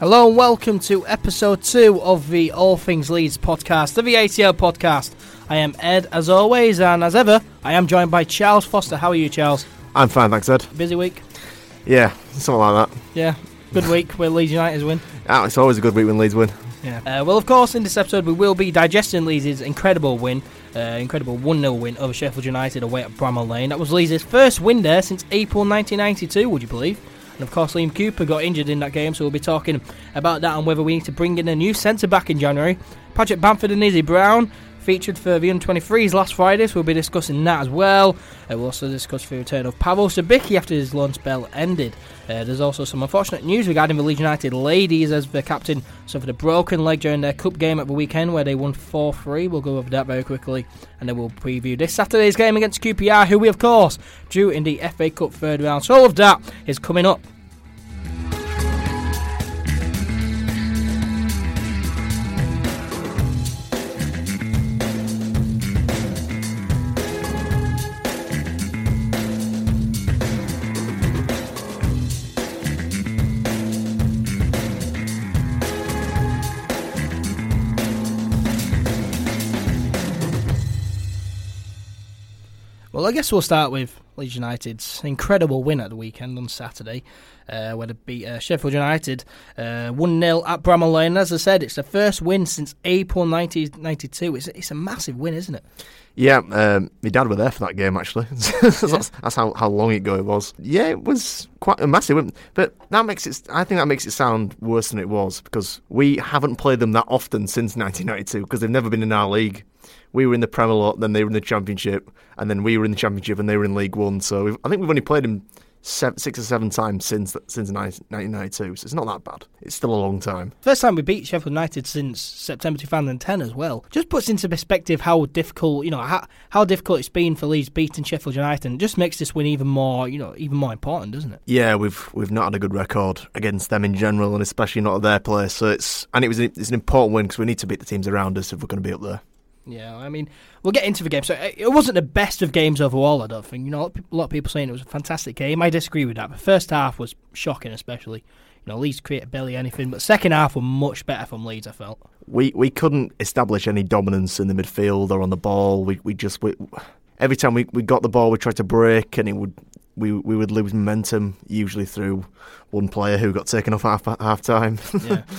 Hello and welcome to episode two of the All Things Leeds podcast, the VATO podcast. I am Ed, as always, and as ever, I am joined by Charles Foster. How are you, Charles? I'm fine, thanks, Ed. Busy week? Yeah, something like that. Yeah, good week where Leeds United win. Ah, it's always a good week when Leeds win. Yeah. Uh, well, of course, in this episode, we will be digesting Leeds' incredible win, uh, incredible 1 0 win over Sheffield United away at Bramall Lane. That was Leeds' first win there since April 1992, would you believe? And of course, Liam Cooper got injured in that game, so we'll be talking about that and whether we need to bring in a new centre back in January. Patrick Bamford and Izzy Brown featured for the under-23s last Friday, so we'll be discussing that as well. Uh, we'll also discuss the return of Pawel Cibicki after his loan spell ended. Uh, there's also some unfortunate news regarding the Leeds United ladies as the captain suffered a broken leg during their cup game at the weekend where they won 4-3. We'll go over that very quickly and then we'll preview this Saturday's game against QPR who we of course drew in the FA Cup third round. So all of that is coming up. Well, I guess we'll start with Leeds United's incredible win at the weekend on Saturday, uh, where they beat uh, Sheffield United uh, 1 0 at Bramall Lane. As I said, it's the first win since April 1992. It's, it's a massive win, isn't it? Yeah, um, my dad were there for that game actually. that's, Yeah. that's how, how long ago it was. Yeah, it was quite a massive win, but that makes it. I think that makes it sound worse than it was because we haven't played them that often since 1992 because they've never been in our league. We were in the Premier lot, then they were in the Championship, and then we were in the Championship and they were in League One. So we've, I think we've only played them seven, six or seven times since since 1992. So it's not that bad. It's still a long time. First time we beat Sheffield United since September 2010 as well. Just puts into perspective how difficult, you know, how, how difficult it's been for Leeds beating Sheffield United and just makes this win even more, you know, even more important, doesn't it? Yeah, we've we've not had a good record against them in general, and especially not at their place. So it's and it was it's an important win because we need to beat the teams around us if we're going to be up there. Yeah, I mean, we'll get into the game. So uh, it wasn't the best of games overall, I don't think. You know, a lot of a lot of people saying it was a fantastic game. I disagree with that. The first half was shocking, especially. You know, Leeds created barely anything, but second half were much better from Leeds, I felt. We we couldn't establish any dominance in the midfield or on the ball. We we just we, every time we, we got the ball, we tried to break, and it would we we would lose momentum usually through one player who got taken off half half time. Yeah.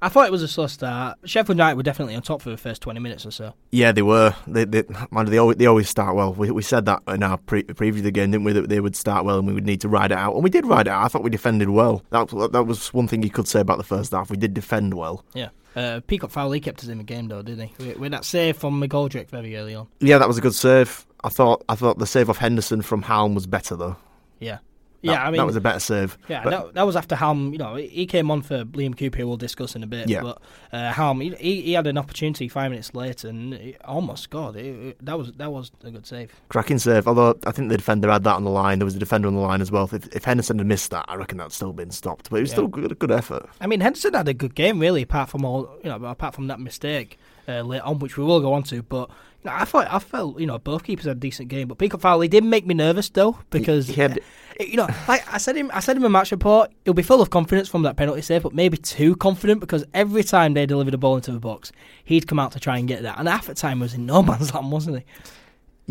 I thought it was a slow start. Sheffield United were definitely on top for the first 20 minutes or so. Yeah, they were. They, they, man, they always, they always start well. We, we said that in our pre- preview of the game, didn't we? That they would start well and we would need to ride it out, and we did ride it out. I thought we defended well. That that was one thing you could say about the first half. We did defend well. Yeah. Uh, Peacock-Farrell kept us in the game, though, didn't he? With, with that save from McGoldrick very early on. Yeah, that was a good save. I thought I thought the save off Henderson from Halme was better though. Yeah. That- Yeah, I mean, that was a better save. Yeah, But- that, that was after Halme. You know, he came on for Liam Cooper, we'll discuss in a bit. Yeah. But uh, Halme, he, he had an opportunity five minutes later and almost scored. It, it- that was that was a good save. cracking save. Although I think the defender had that on the line. There was a defender on the line as well. If, if Henderson had missed that, I reckon that'd still been stopped. But it was Yeah. still good, a good effort. I mean, Henderson had a good game, really, apart from all you know, apart from that mistake uh, later on, which we will go on to. But you know, I thought I felt you know both keepers had a decent game, but Peacock he did make me nervous though because he had- uh, you know, like I said him, I said him a match report, he'll be full of confidence from that penalty save, but maybe too confident because every time they delivered a ball into the box, he'd come out to try and get that, and half the time was in no man's land, wasn't he?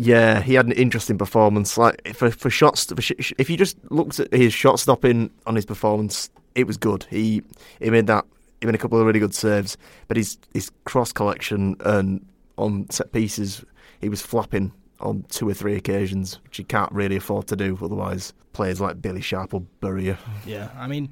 Yeah, he had an interesting performance. Like for for shots, for sh- if you just looked at his shot stopping on his performance, it was good. He he made that. He made a couple of really good saves, but his his cross collection and on set pieces, he was flapping on two or three occasions, which you can't really afford to do. Otherwise, players like Billy Sharp will bury you. Yeah, I mean,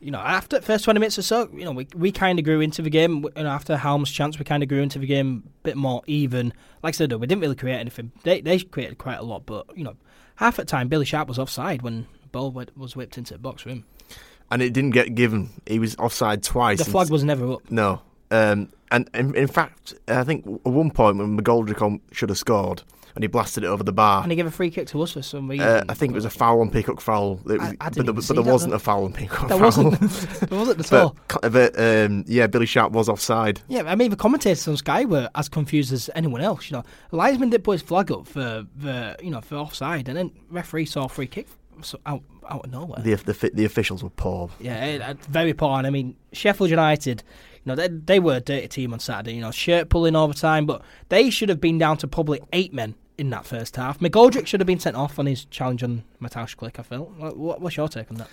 you know, after first 20 minutes or so, you know, we, we kind of grew into the game. And after Halme's chance, we kind of grew into the game a bit more even. Like I said, we didn't really create anything. They they created quite a lot, but, you know, half the time, Billy Sharp was offside when ball was whipped into the box him. And it didn't get given. He was offside twice. The flag was never up. No. Um, and in, in fact, I think at one point when McGoldrick should have scored, and he blasted it over the bar. And he gave a free kick to us for some reason. Uh, I think it was a foul on Peacock-Farrell. It was, I- I but, didn't there, even but there wasn't though. a foul on Peacock There Fowl. wasn't. there wasn't at all. but, but um, yeah, Billy Sharp was offside. Yeah, I mean the commentators on Sky were as confused as anyone else. You know, Linesman did put his flag up for the you know for offside, and then referee saw a free kick so out, out of nowhere. The the the officials were poor. Yeah, it- uh, very poor. And I mean, Sheffield United, you know, they, they were a dirty team on Saturday. You know, shirt pulling all the time, but they should have been down to probably eight men in that first half. McGoldrick should have been sent off on his challenge on Mateusz Klich. I felt. What, what- what's your take on that?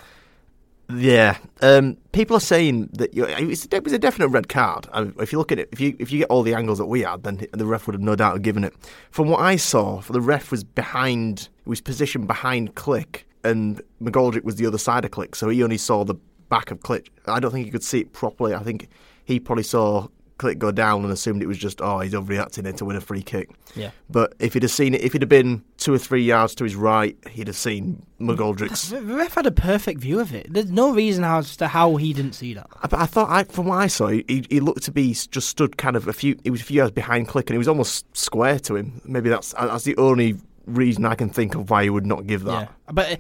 Yeah, um, people are saying that you it, was, it was a definite red card. I mean, if you look at it, if you if you get all the angles that we had, then the ref would have no doubt have given it. From what I saw, the ref was behind, was positioned behind Klich, and McGoldrick was the other side of Klich, so he only saw the back of Klich. I don't think he could see it properly. I think he probably saw Klich go down and assumed it was just oh he's overreacting it to win a free kick. Yeah. But if he'd have seen it, if he'd have been two or three yards to his right, he'd have seen McGoldrick's The ref had a perfect view of it. There's no reason as to how he didn't see that. I- I thought, I, from what I saw, he, he looked to be just stood kind of a few. He was a few yards behind Klich, and he was almost square to him. Maybe that's that's the only reason I can think of why he would not give that. Yeah, but uh,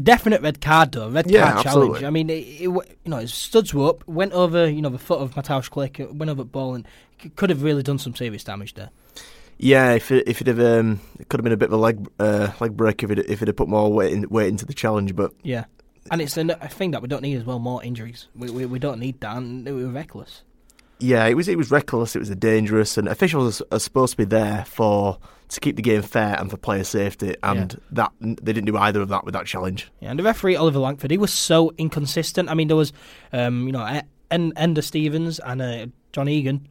definite red card though. Red Yeah, card absolutely. challenge. I mean, it, it, you know, his studs were up, went over, you know, the foot of Mateusz Klich, went over the ball, and could have really done some serious damage there. Yeah, if it, if it have um, it could have been a bit of a leg uh, leg break if it if it had put more weight in, weight into the challenge. But Yeah, and it's a, a thing that we don't need as well. More injuries. We we, we don't need that, and we were reckless. Yeah, it was it was reckless. It was dangerous, and officials are, are supposed to be there for to keep the game fair and for player safety, and that they didn't do either of that with that challenge. Yeah, and the referee Oliver Langford, he was so inconsistent. I mean, there was, um, you know, En- Enda Stevens and uh, John Egan.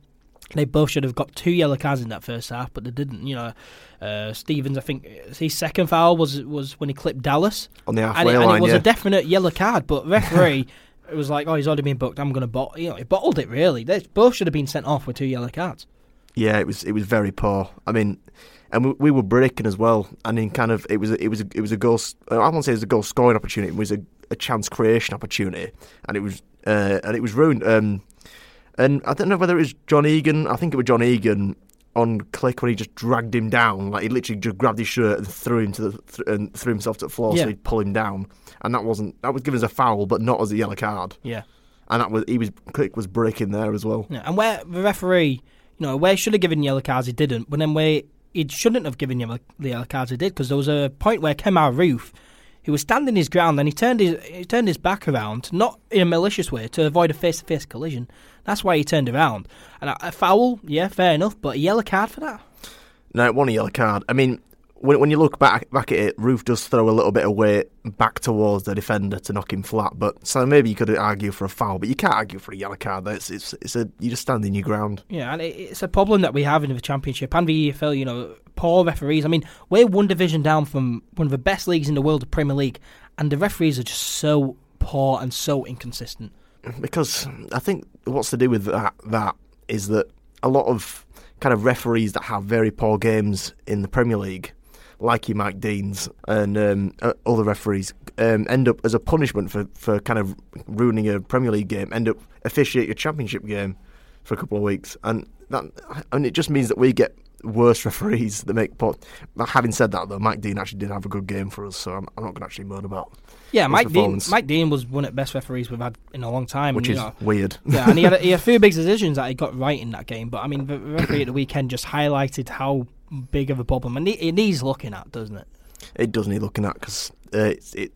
They both should have got two yellow cards in that first half, but they didn't. You know, uh, Stevens, I think his second foul was was when he clipped Dallas, On the and halfway it, and line, it was yeah. a definite yellow card. But referee, it was like, oh, he's already been booked. I'm going to bottle. You know, he bottled it really. They both should have been sent off with two yellow cards. Yeah, it was it was very poor. I mean, and we, we were breaking as well. And in kind of it was it was it was a goal. I won't say it was a goal scoring opportunity. It was a, a chance creation opportunity, and it was uh, and it was ruined. Um, and I don't know whether it was John Egan. I think it was John Egan on Klich when he just dragged him down. Like he literally just grabbed his shirt and threw him to the th- and threw himself to the floor Yeah. so he'd pull him down. And that wasn't that was given as a foul, but not as a yellow card. Yeah. And that was he was Klich was breaking there as well. Yeah, and where the referee, you know, where he should have given yellow cards, he didn't. But then where he shouldn't have given yellow, the yellow cards, he did because there was a point where Kemar Roofe, he was standing his ground and he turned his he turned his back around, not in a malicious way, to avoid a face-to-face collision. That's why he turned around. And a, a foul, yeah, fair enough, but a yellow card for that. No, it won a yellow card. I mean, when, when you look back back at it, Roofe does throw a little bit of weight back towards the defender to knock him flat. But so maybe you could argue for a foul, but you can't argue for a yellow card. It's it's, it's a you just stand in your ground. Yeah, and it, it's a problem that we have in the Championship and the EFL. You know, poor referees. I mean, we're one division down from one of the best leagues in the world, the Premier League, and the referees are just so poor and so inconsistent. because I think what's to do with that that is that a lot of kind of referees that have very poor games in the Premier League, like your Mike Deans and um, uh, other referees, um, end up as a punishment for, for kind of ruining a Premier League game, end up officiate your Championship game for a couple of weeks, and that and it just means that we get worse referees that make. But having said that, though, Mike Dean actually did have a good game for us, so I'm, I'm not going to actually moan about, Yeah, Mike Dean. Mike Dean was one of the best referees we've had in a long time. which and, is know, weird. yeah, and he had, a, he had a few big decisions that he got right in that game. But I mean, the referee at the weekend just highlighted how big of a problem, and it, needs looking at, doesn't it? It does need looking at because uh, it,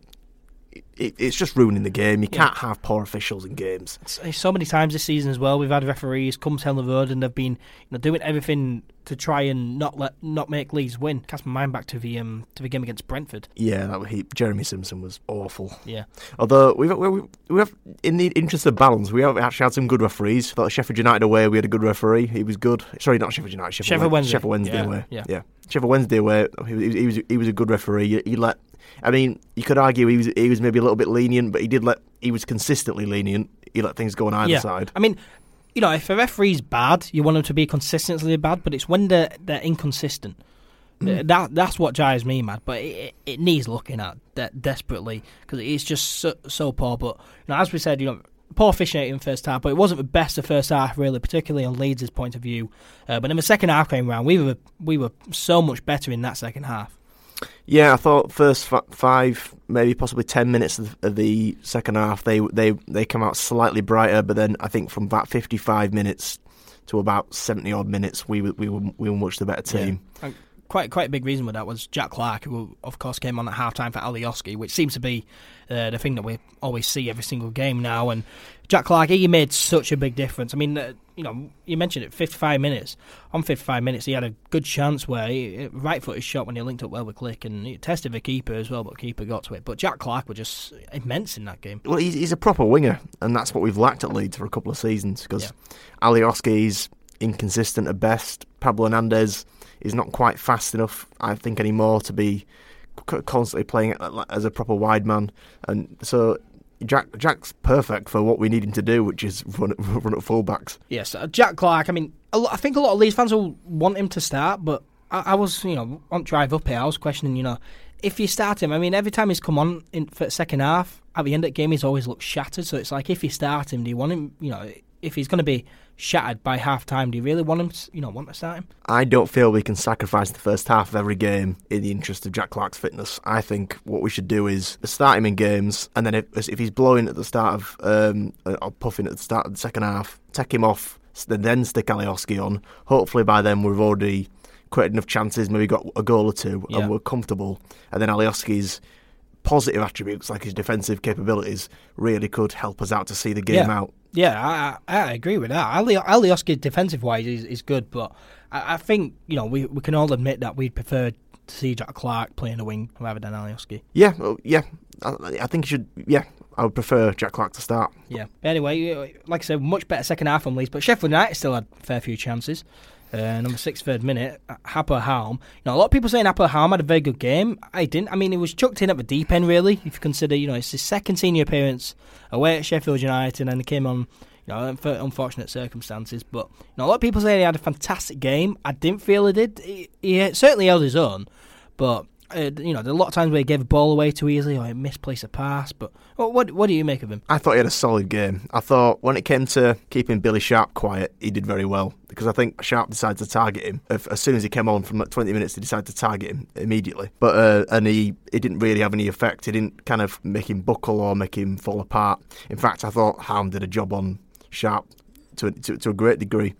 it it's just ruining the game. You can't have poor officials in games. So many times this season as well, we've had referees come down the road and they've been you know doing everything to try and not let not make Leeds win. Cast my mind back to the um to the game against Brentford. Yeah, that was he. Jeremy Simpson was awful. Yeah, Although we've we, we have in the interest of balance, we have actually had some good referees. Thought Sheffield United away, we had a good referee. He was good. Sorry, not Sheffield United. Sheffield, Sheffield Wednesday. Sheffield Wednesday Yeah, away. yeah. Sheffield Wednesday away. He, was- he was he was a good referee. He, he let. I mean, you could argue he was he was maybe a little bit lenient, but he did let he was consistently lenient. He let things go on either Yeah. side. I mean, you know, if a referee's bad, you want them to be consistently bad, but it's when they're they're inconsistent. Uh, That that's what drives me mad. But it, it, needs looking at de- desperately because it's just so, so poor. But you know, as we said, you know. Poor officiating in first half, but it wasn't the best of first half, really, particularly on Leeds' point of view. Uh, but in the second half came round, we were we were so much better in that second half. Yeah, I thought first f- five, maybe possibly ten minutes of, of the second half, they they they come out slightly brighter. But then I think from about fifty-five minutes to about seventy odd minutes, we were we were we were much the better team. And quite quite a big reason with that was Jack Clarke, who of course came on at half time for Alioski, which seems to be uh, the thing that we always see every single game now. And Jack Clarke, he made such a big difference. I mean, uh, you know, you mentioned it, 55 minutes. On 55 minutes, he had a good chance where he, right footed shot when he linked up well with Klich, and he tested the keeper as well, but the keeper got to it. But Jack Clarke was just immense in that game. Well, he's, he's a proper winger, and that's what we've lacked at Leeds for a couple of seasons because yeah. Alioski's inconsistent at best. Pablo Hernandez is not quite fast enough, I think, anymore to be constantly playing as a proper wide man, and so Jack Jack's perfect for what we need him to do, which is run, run at fullbacks. Yes, uh, Jack Clarke. I mean, lot, I think a lot of Leeds fans will want him to start, but I, I, was, you know, on drive up here, I was questioning, you know, if you start him. I mean, every time he's come on in for the second half, at the end of the game, he's always looked shattered. So it's like, if you start him, do you want him? You know, if he's going to be shattered by half time, do you really want him? To, you know, want to start him? I don't feel we can sacrifice the first half of every game in the interest of Jack Clarke's fitness. I think what we should do is start him in games, and then if, if he's blowing at the start of um, or puffing at the start of the second half, take him off, then stick Alioski on. Hopefully by then we've already created enough chances, maybe got a goal or two, yeah. and we're comfortable. And then Alioski's positive attributes like his defensive capabilities really could help us out to see the game yeah. out. Yeah, I, I agree with that. Ali, Alioski defensive wise is, is good, but I, I, think you know we we can all admit that we'd prefer to see Jack Clarke playing the wing rather than Alioski. Yeah, well, yeah, I, I think he should. Yeah, I would prefer Jack Clarke to start. Yeah. Anyway, like I said, much better second half from Leeds, but Sheffield United still had a fair few chances. Uh, number six, third minute, Aapo Halme. You know, a lot of people saying Aapo Halme had a very good game. I didn't. I mean, he was chucked in at the deep end, really, if you consider, you know, it's his second senior appearance away at Sheffield United, and he came on, you know, for unfortunate circumstances. But, you know, a lot of people say he had a fantastic game. I didn't feel he did. He, he certainly held his own, but uh, you know, there are a lot of times where he gave ball away too easily or he misplaced a pass. But what, what, what do you make of him? I thought he had a solid game. I thought when it came to keeping Billy Sharp quiet, he did very well because I think Sharp decided to target him as soon as he came on from like 20 minutes. He decided to target him immediately, but uh, and he it didn't really have any effect. He didn't kind of make him buckle or make him fall apart. In fact, I thought Halme did a job on Sharp to, to, to a great degree.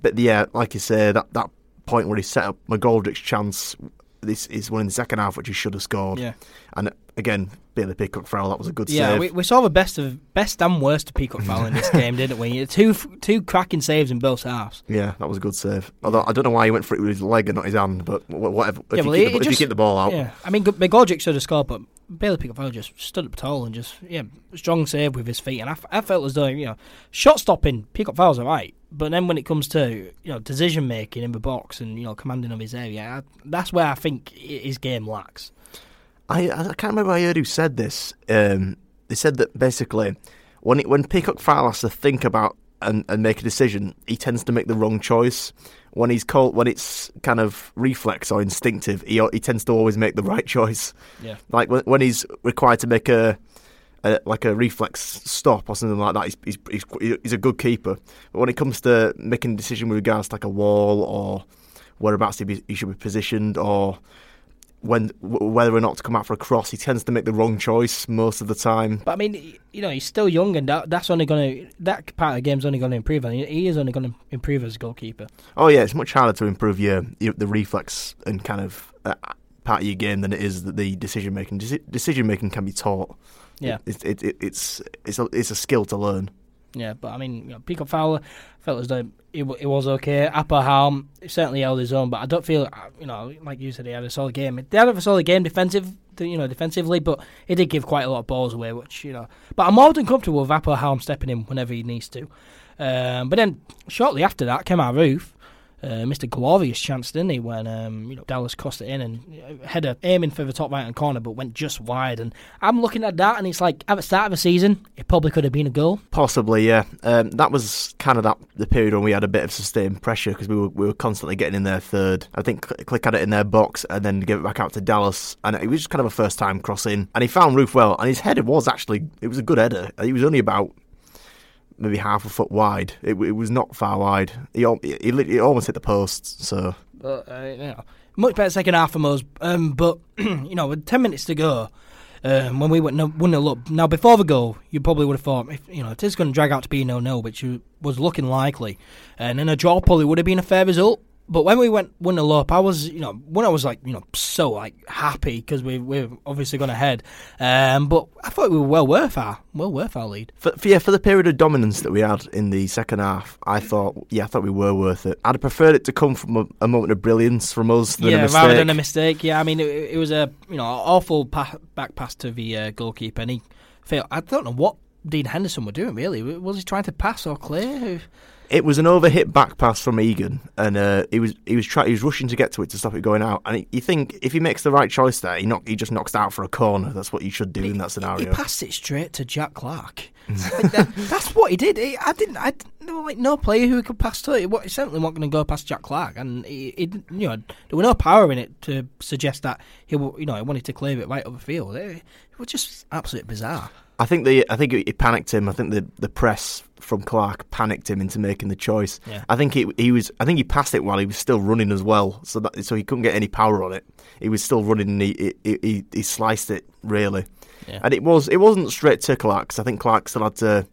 But yeah, like you say, that that point where he set up McGoldrick's chance this is one in the second half which he should have scored. Yeah. And again, Bailey Peacock-Farrell. That was a good yeah, save. Yeah, we, we, saw the best of best and worst of Peacock-Farrell in this game, didn't we? Two two cracking saves in both halves. Yeah, that was a good save. Although I don't know why he went for it with his leg and not his hand, but whatever. If, yeah, well, you, keep the, just, if you keep the ball out. Yeah, I mean, McGoldrick should have scored, but Bailey Pickford just stood up tall and just yeah, strong save with his feet. And I, I felt as though you know, shot stopping Peacock-Farrell's are right, but then when it comes to you know decision making in the box and you know commanding of his area, that's where I think his game lacks. I I can't remember I heard who said this. Um, they said that basically when it, when Peacock-Farrell has to think about and, and make a decision, he tends to make the wrong choice. When he's called, when it's kind of reflex or instinctive, he he tends to always make the right choice. Yeah, like when, when he's required to make a, a, like a reflex stop or something like that, he's, he's, he's he's a good keeper. But when it comes to making a decision with regards to like a wall or whereabouts he, be, he should be positioned or when whether or not to come out for a cross, he tends to make the wrong choice most of the time. But I mean, you know, he's still young, and that, that's only going to that part of the game's only going to improve, and he is only going to improve as a goalkeeper. Oh yeah, it's much harder to improve your, your the reflex and kind of uh, part of your game than it is the decision making. Deci- decision making can be taught. Yeah, it, it, it, it's it's a, it's a skill to learn. Yeah, but I mean, you know, Peacock-Farrell felt as though it, it was okay. Aapo Halme certainly held his own, but I don't feel, uh, you know, like you said, he had a solid game. He had a solid game defensive, you know, defensively, but he did give quite a lot of balls away, which you know. But I'm more than comfortable with Aapo Halme stepping in whenever he needs to. Um, but then shortly after that, came Kemar Roofe uh, a glorious chance, didn't he, when um, you know Dallas crossed it in and had a aiming for the top right hand corner, but went just wide. And I'm looking at that, and it's like at the start of the season, it probably could have been a goal. Possibly, yeah. Um, that was kind of that the period when we had a bit of sustained pressure because we were we were constantly getting in their third. I think Klich had it in their box and then give it back out to Dallas, and it was just kind of a first time crossing. And he found Roofe well, and his header was actually it was a good header. He was only about maybe half a foot wide. It, it was not far wide. He, he, he almost hit the post. So, but, uh, you know, much better second half from us. Um, but you know, with ten minutes to go, um, when we went one 0 up. Now before the goal, you probably would have thought, if you know, it is going to drag out to be no no, which was looking likely, and then a draw probably would have been a fair result. But when we went one 0 up, I was you know when I was like you know so like happy because we we've obviously gone ahead. Um, but I thought we were well worth our well worth our lead. For, for, yeah, for the period of dominance that we had in the second half, I thought yeah, I thought we were worth it. I'd have preferred it to come from a, a moment of brilliance from us than yeah, a mistake. rather than a mistake. Yeah, I mean it, it was a you know awful pa- back pass to the uh, goalkeeper, and he failed. I don't know what Dean Henderson were doing really. Was he trying to pass or clear? It was an overhit back pass from Egan, and uh, he was he was try, he was rushing to get to it to stop it going out. And he, you think if he makes the right choice there, he knock, he just knocks out for a corner. That's what you should do he, in that scenario. He passed it straight to Jack Clarke. like that, that's what he did. He, I didn't. I there was like no player who could pass to it. He certainly wasn't going to go past Jack Clarke, and he, he, you know there was no power in it to suggest that he you know he wanted to clear it right over the field. It, it was just absolutely bizarre. I think the I think it panicked him. I think the the press from Clarke panicked him into making the choice. Yeah. I think he he was I think he passed it while he was still running as well, so that so he couldn't get any power on it. He was still running and he he, he, he sliced it really, Yeah. and it was it wasn't straight to Clarke. 'cause I think Clarke still had to.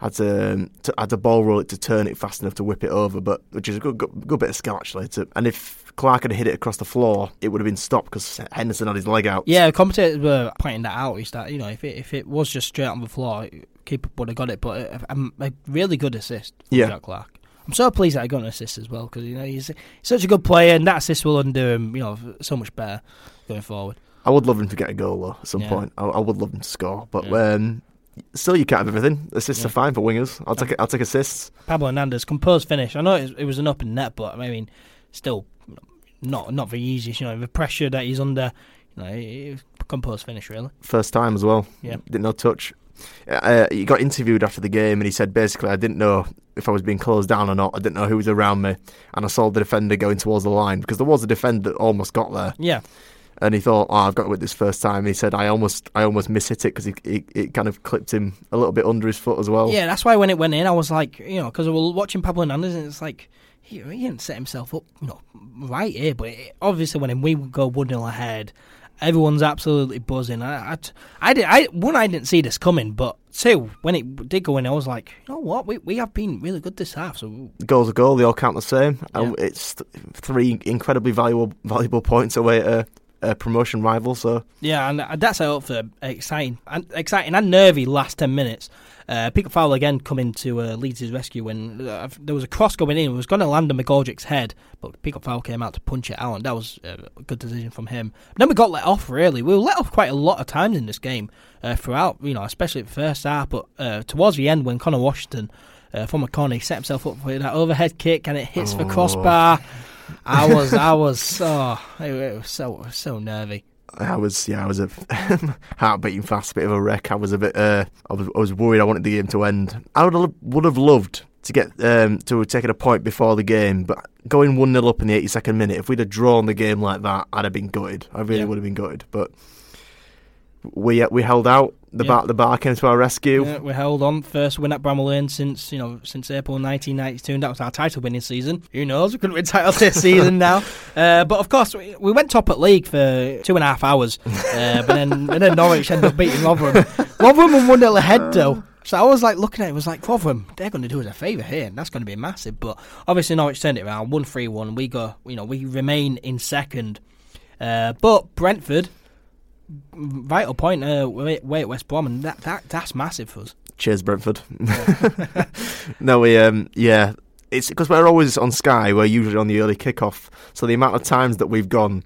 Had to, um, to had to ball roll it to turn it fast enough to whip it over, but which is a good good, good bit of skill actually. To, and if Clarke had hit it across the floor, it would have been stopped because Henderson had his leg out. Yeah, commentators were pointing that out. Is that you know if it if it was just straight on the floor, keeper would have got it. But a, a, a really good assist from Yeah. Jack Clarke. I'm so pleased that he got an assist as well because you know he's such a good player, and that assist will undo him. You know so much better going forward. I would love him to get a goal though at some Yeah. point. I, I would love him to score, but Yeah. um, still you can't have everything. Assists Yeah. are fine for wingers. I'll take I'll take assists. Pablo Hernandez, composed finish. I know it, it was an open net, but I mean, still not not very easy. You know the pressure that he's under. You know, composed finish really. First time as well. Yeah. didn't know touch. Uh, he got interviewed after the game and he said basically I didn't know if I was being closed down or not. I didn't know who was around me, and I saw the defender going towards the line because there was a defender that almost got there, Yeah, and he thought, "Oh, I've got with this first time." He said, "I almost I almost mishit it because it kind of clipped him a little bit under his foot as well." yeah. That's why when it went in, I was like, you know, because I was watching Pablo Hernandez, and it's like he, he didn't set himself up, you know, right here. But it, obviously, when we go one 0 ahead, everyone's absolutely buzzing. I, I, I did. I one, I didn't see this coming, but two, when it did go in, I was like, you know what, we we have been really good this half. So goals a goal. They all count the same. And Yeah. it's th- three incredibly valuable valuable points away at a, a promotion rival. So Yeah, and uh, that's up for exciting, and exciting and nervy last ten minutes. Uh, Peacock-Farrell again coming to uh, Leeds' rescue when uh, there was a cross going in. It was going to land on McGoldrick's head, but Peacock-Farrell came out to punch it out, and that was uh, a good decision from him. then we got let off. Really, we were let off quite a lot of times in this game uh, throughout. You know, especially the first half, but uh, towards the end when Conor Washington. Uh, from a corner, he set himself up for that overhead kick, and it hits the Oh. crossbar. I was, I was, it, it was so, so nervy. I was yeah I was a heart beating fast, bit of a wreck. I was a bit uh, I was I was worried. I wanted the game to end. I would have, would have loved to get um, to have taken a point before the game, but going one 0 up in the 82nd minute. If we'd have drawn the game like that, I'd have been gutted. I really Yeah. would have been gutted. But we uh, we held out. The Yeah. bar the bar came to our rescue. Yeah, we held on first win at Bramall Lane since you know since April 1992, and that was our title winning season. Who knows? We couldn't win titles this season now. Uh, but of course, we, we went top at league for two and a half hours, uh, but then and then Norwich ended up beating Rotherham. Rotherham were one 0 ahead though. So I was like looking at it, was like Rotherham, they're going to do us a favour here, and that's going to be massive. But obviously Norwich turned it around, one three one. We go, you know, we remain in second. Uh, but Brentford, vital point uh, way, way at West Brom, and that, that that's massive for us. Cheers, Brentford. no, we um yeah, it's because we're always on Sky. We're usually on the early kickoff, so the amount of times that we've gone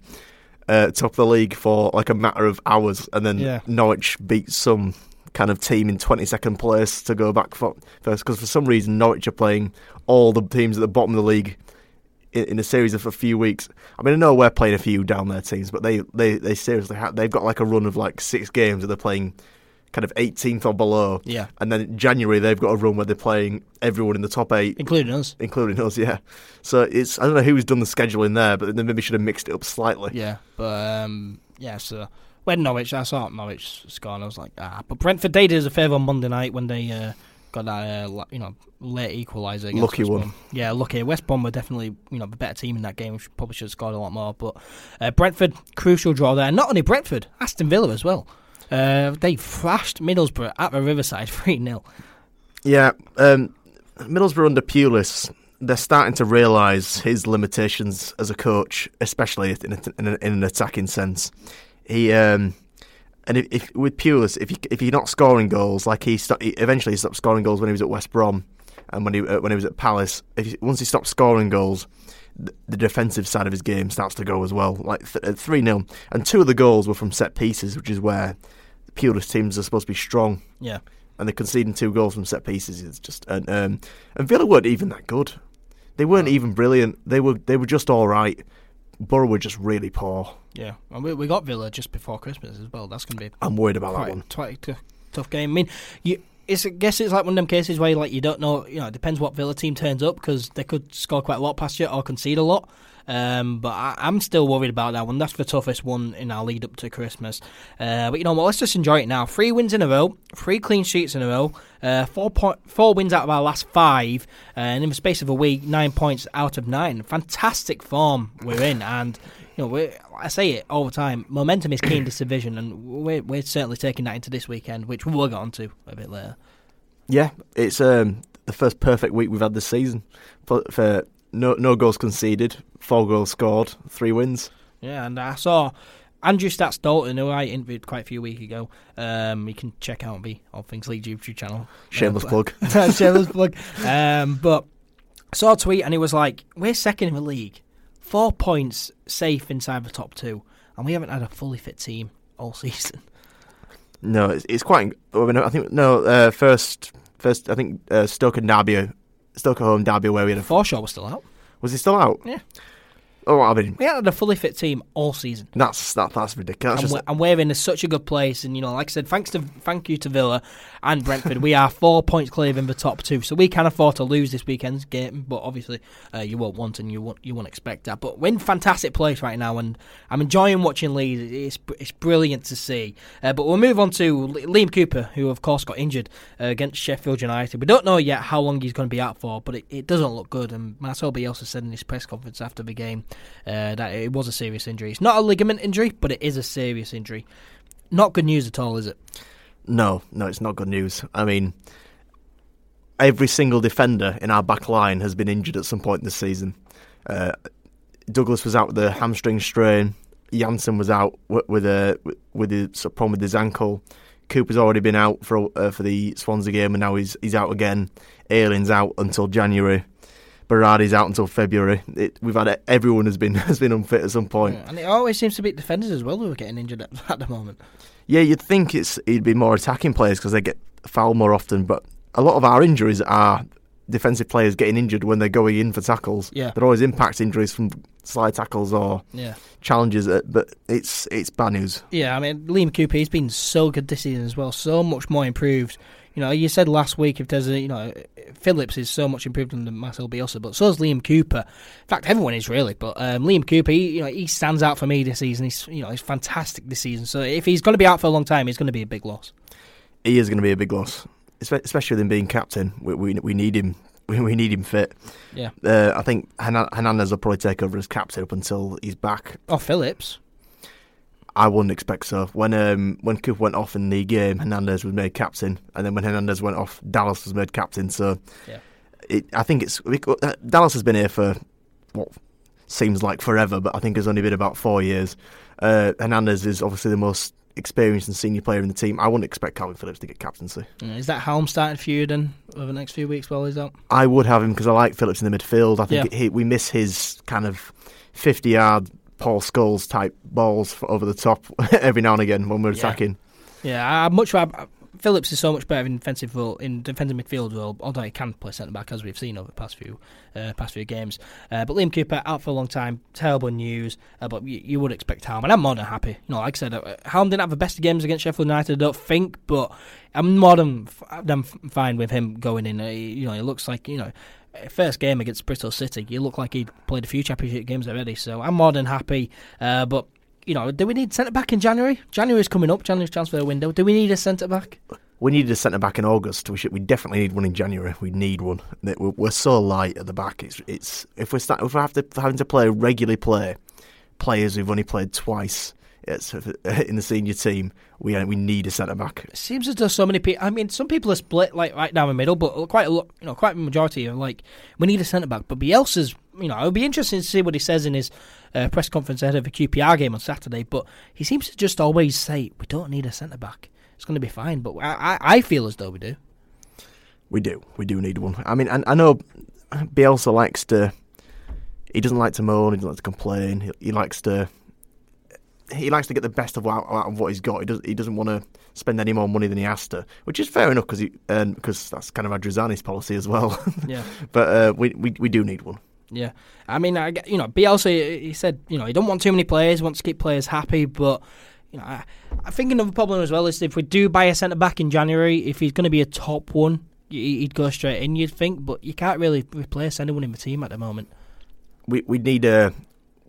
uh, top of the league for like a matter of hours, and then Yeah. Norwich beats some kind of team in twenty second place to go back for first. Because for some reason Norwich are playing all the teams at the bottom of the league. In, a series of a few weeks, I mean, I know we're playing a few down there teams, but they, they, they seriously have. They've got like a run of like six games that they're playing, kind of 18th or below, Yeah, and then January they've got a run where they're playing everyone in the top eight, including us. including us. Yeah, so it's I don't know who's done the scheduling there, but they maybe should have mixed it up slightly. Yeah, but um, yeah. So when Norwich, I saw Norwich score, and I was like, ah. But Brentford they did us a favour on Monday night when they uh, got that uh, you know late equaliser. Lucky West one. Brom. Yeah, lucky. West Brom were definitely you know the better team in that game. Probably should have scored a lot more. But uh, Brentford crucial draw there. Not only Brentford, Aston Villa as well. Uh, they thrashed Middlesbrough at the Riverside three 0 Yeah, um, Middlesbrough under Pulis they're starting to realise his limitations as a coach, especially in, a, in, a, in an attacking sense. He um, and if, if with Pulis, if you, if you're not scoring goals, like he, st- he eventually stopped scoring goals when he was at West Brom, and when he uh, when he was at Palace. If once he stopped scoring goals, the, the defensive side of his game starts to go as well. Like th- three 0 and two of the goals were from set pieces, which is where Pulis teams are supposed to be strong. Yeah. And they're conceding two goals from set pieces. It's just and um, and Villa weren't even that good. They weren't even brilliant. They were they were just all right. Borough were just really poor. Yeah, and we, we got Villa just before Christmas as well. That's going to be I'm worried about that one. quite t- tough game. I mean, you. It's, I guess it's like one of them cases where like you don't know. You know, it depends what Villa team turns up because they could score quite a lot past you or concede a lot. Um, but I, I'm still worried about that one. That's the toughest one in our lead up to Christmas. Uh, but you know what? Let's just enjoy it now. Three wins in a row, three clean sheets in a row, uh, four point four wins out of our last five, uh, and in the space of a week, nine points out of nine. Fantastic form we're in, and you know, I say it all the time. Momentum is key in this division, and we're, we're certainly taking that into this weekend, which we'll get onto a bit later. Yeah, it's um, the first perfect week we've had this season for, for no no goals conceded, four goals scored, three wins. Yeah, and I saw Andrew Stats Dalton, who I interviewed quite a few weeks ago. Um, you can check out on the All Things Leeds YouTube channel. Shameless Uh, plug. Shameless plug. Um, but I saw a tweet, and it was like, "We're second in the league, four points safe inside the top two, and we haven't had a fully fit team all season." No, it's, it's quite. I, mean, I think no. Uh, first, first, I think uh, Stoke and Derby, Stoke at home, Derby where we had a. Forshaw was still out. Was he still out? Yeah. Oh, I mean, We had a fully fit team all season. that's that, that's ridiculous. and, we're, and we're in a, such a good place. And you know, like I said, thanks to thank you to Villa and Brentford, we are four points clear in the top two, so we can afford to lose this weekend's game. But obviously, uh, you won't want and you won't you won't expect that. But we're in fantastic place right now, and I'm enjoying watching Leeds. It's it's brilliant to see. Uh, but we'll move on to Liam Cooper, who of course got injured uh, against Sheffield United. We don't know yet how long he's going to be out for, but it, it doesn't look good. And Marcel Bielsa said in his press conference after the game uh, that it was a serious injury. It's not a ligament injury, but it is a serious injury. Not good news at all, is it? no, no, it's not good news. I mean, every single defender in our back line has been injured at some point this season. Uh, Douglas was out with a hamstring strain. Jansson was out with, with a with a sort of problem with his ankle. Cooper's already been out for uh, for the Swansea game, and now he's he's out again. Ayling's out until January. Berardi's out until February. It, we've had everyone has been has been unfit at some point. Yeah, and it always seems to be defenders as well who are getting injured at, at the moment. Yeah, you'd think it's it'd be more attacking players because they get fouled more often, but a lot of our injuries are defensive players getting injured when they're going in for tackles. Yeah. They're always impact injuries from slide tackles or Yeah. challenges, uh, but it's it's bad news. Yeah, I mean, Liam Cooper, he's been so good this season as well, so much more improved. You know, you said last week if there's a, you know, Phillips is so much improved than Marcel Bielsa, but so is Liam Cooper. In fact, everyone is really, but um, Liam Cooper, he, you know, he stands out for me this season. He's, you know, he's fantastic this season. So if he's going to be out for a long time, he's going to be a big loss. He is going to be a big loss, especially with him being captain. We we, we need him. We, we need him fit. Yeah. Uh, I think Hernandez will probably take over as captain up until he's back. Oh, Phillips. I wouldn't expect so. When um, when Cooper went off in the game, Hernandez was made captain, and then when Hernandez went off, Dallas was made captain. So, Yeah. it, I think it's uh, Dallas has been here for what seems like forever, but I think it's only been about four years. Uh, Hernandez is obviously the most experienced and senior player in the team. I wouldn't expect Kalvin Phillips to get captaincy. Yeah, Is that Halme starting for you then over the next few weeks while he's out? I would have him because I like Phillips in the midfield. I think Yeah. he, we miss his kind of fifty-yard Paul Scholes type balls over the top every now and again when we're Yeah. attacking. Yeah, I much rather. Phillips is so much better in defensive role, in defensive midfield role, although he can play centre back as we've seen over the past few uh, past few games. Uh, but Liam Cooper out for a long time, terrible news. Uh, but you, you would expect Halme, and I'm more than happy. You know, like I said, uh, Halme didn't have the best games against Sheffield United, I don't think, but I'm more than, f- than f- fine with him going in. Uh, you know, it looks like you know. First game against Bristol City, you look like he'd played a few championship games already, so I'm more than happy. Uh, but you know, do we need centre back in January? January's coming up, January's transfer window. Do we need a centre back? We needed a centre back in August. We should. We definitely need one in January. We need one. We're, we're so light at the back. It's. It's. If we start. If we have to having to play regularly play players who've only played twice it's, in the senior team, we uh, we need a centre back. It seems as though so many people. I mean, some people are split like right down the middle, but quite a lot, you know, quite a majority are like, we need a centre back. But Bielsa's, you know, it would be interesting to see what he says in his uh, press conference ahead of the QPR game on Saturday. But he seems to just always say, we don't need a centre back. It's going to be fine. But I, I feel as though we do. We do. We do need one. I mean, I, I know Bielsa likes to. He doesn't like to moan. He doesn't like to complain. He, he likes to he likes to get the best of out, out of what he's got. He, does, he doesn't want to spend any more money than he has to, which is fair enough because because that's kind of Radrizzani's policy as well. Yeah. but uh, we, we we do need one. Yeah, I mean, I you know, Bielsa he said you know he don't want too many players, he wants to keep players happy, but you know, I, I think another problem as well is if we do buy a centre back in January, if he's going to be a top one, he'd go straight in. You'd think, but you can't really replace anyone in the team at the moment. We we need a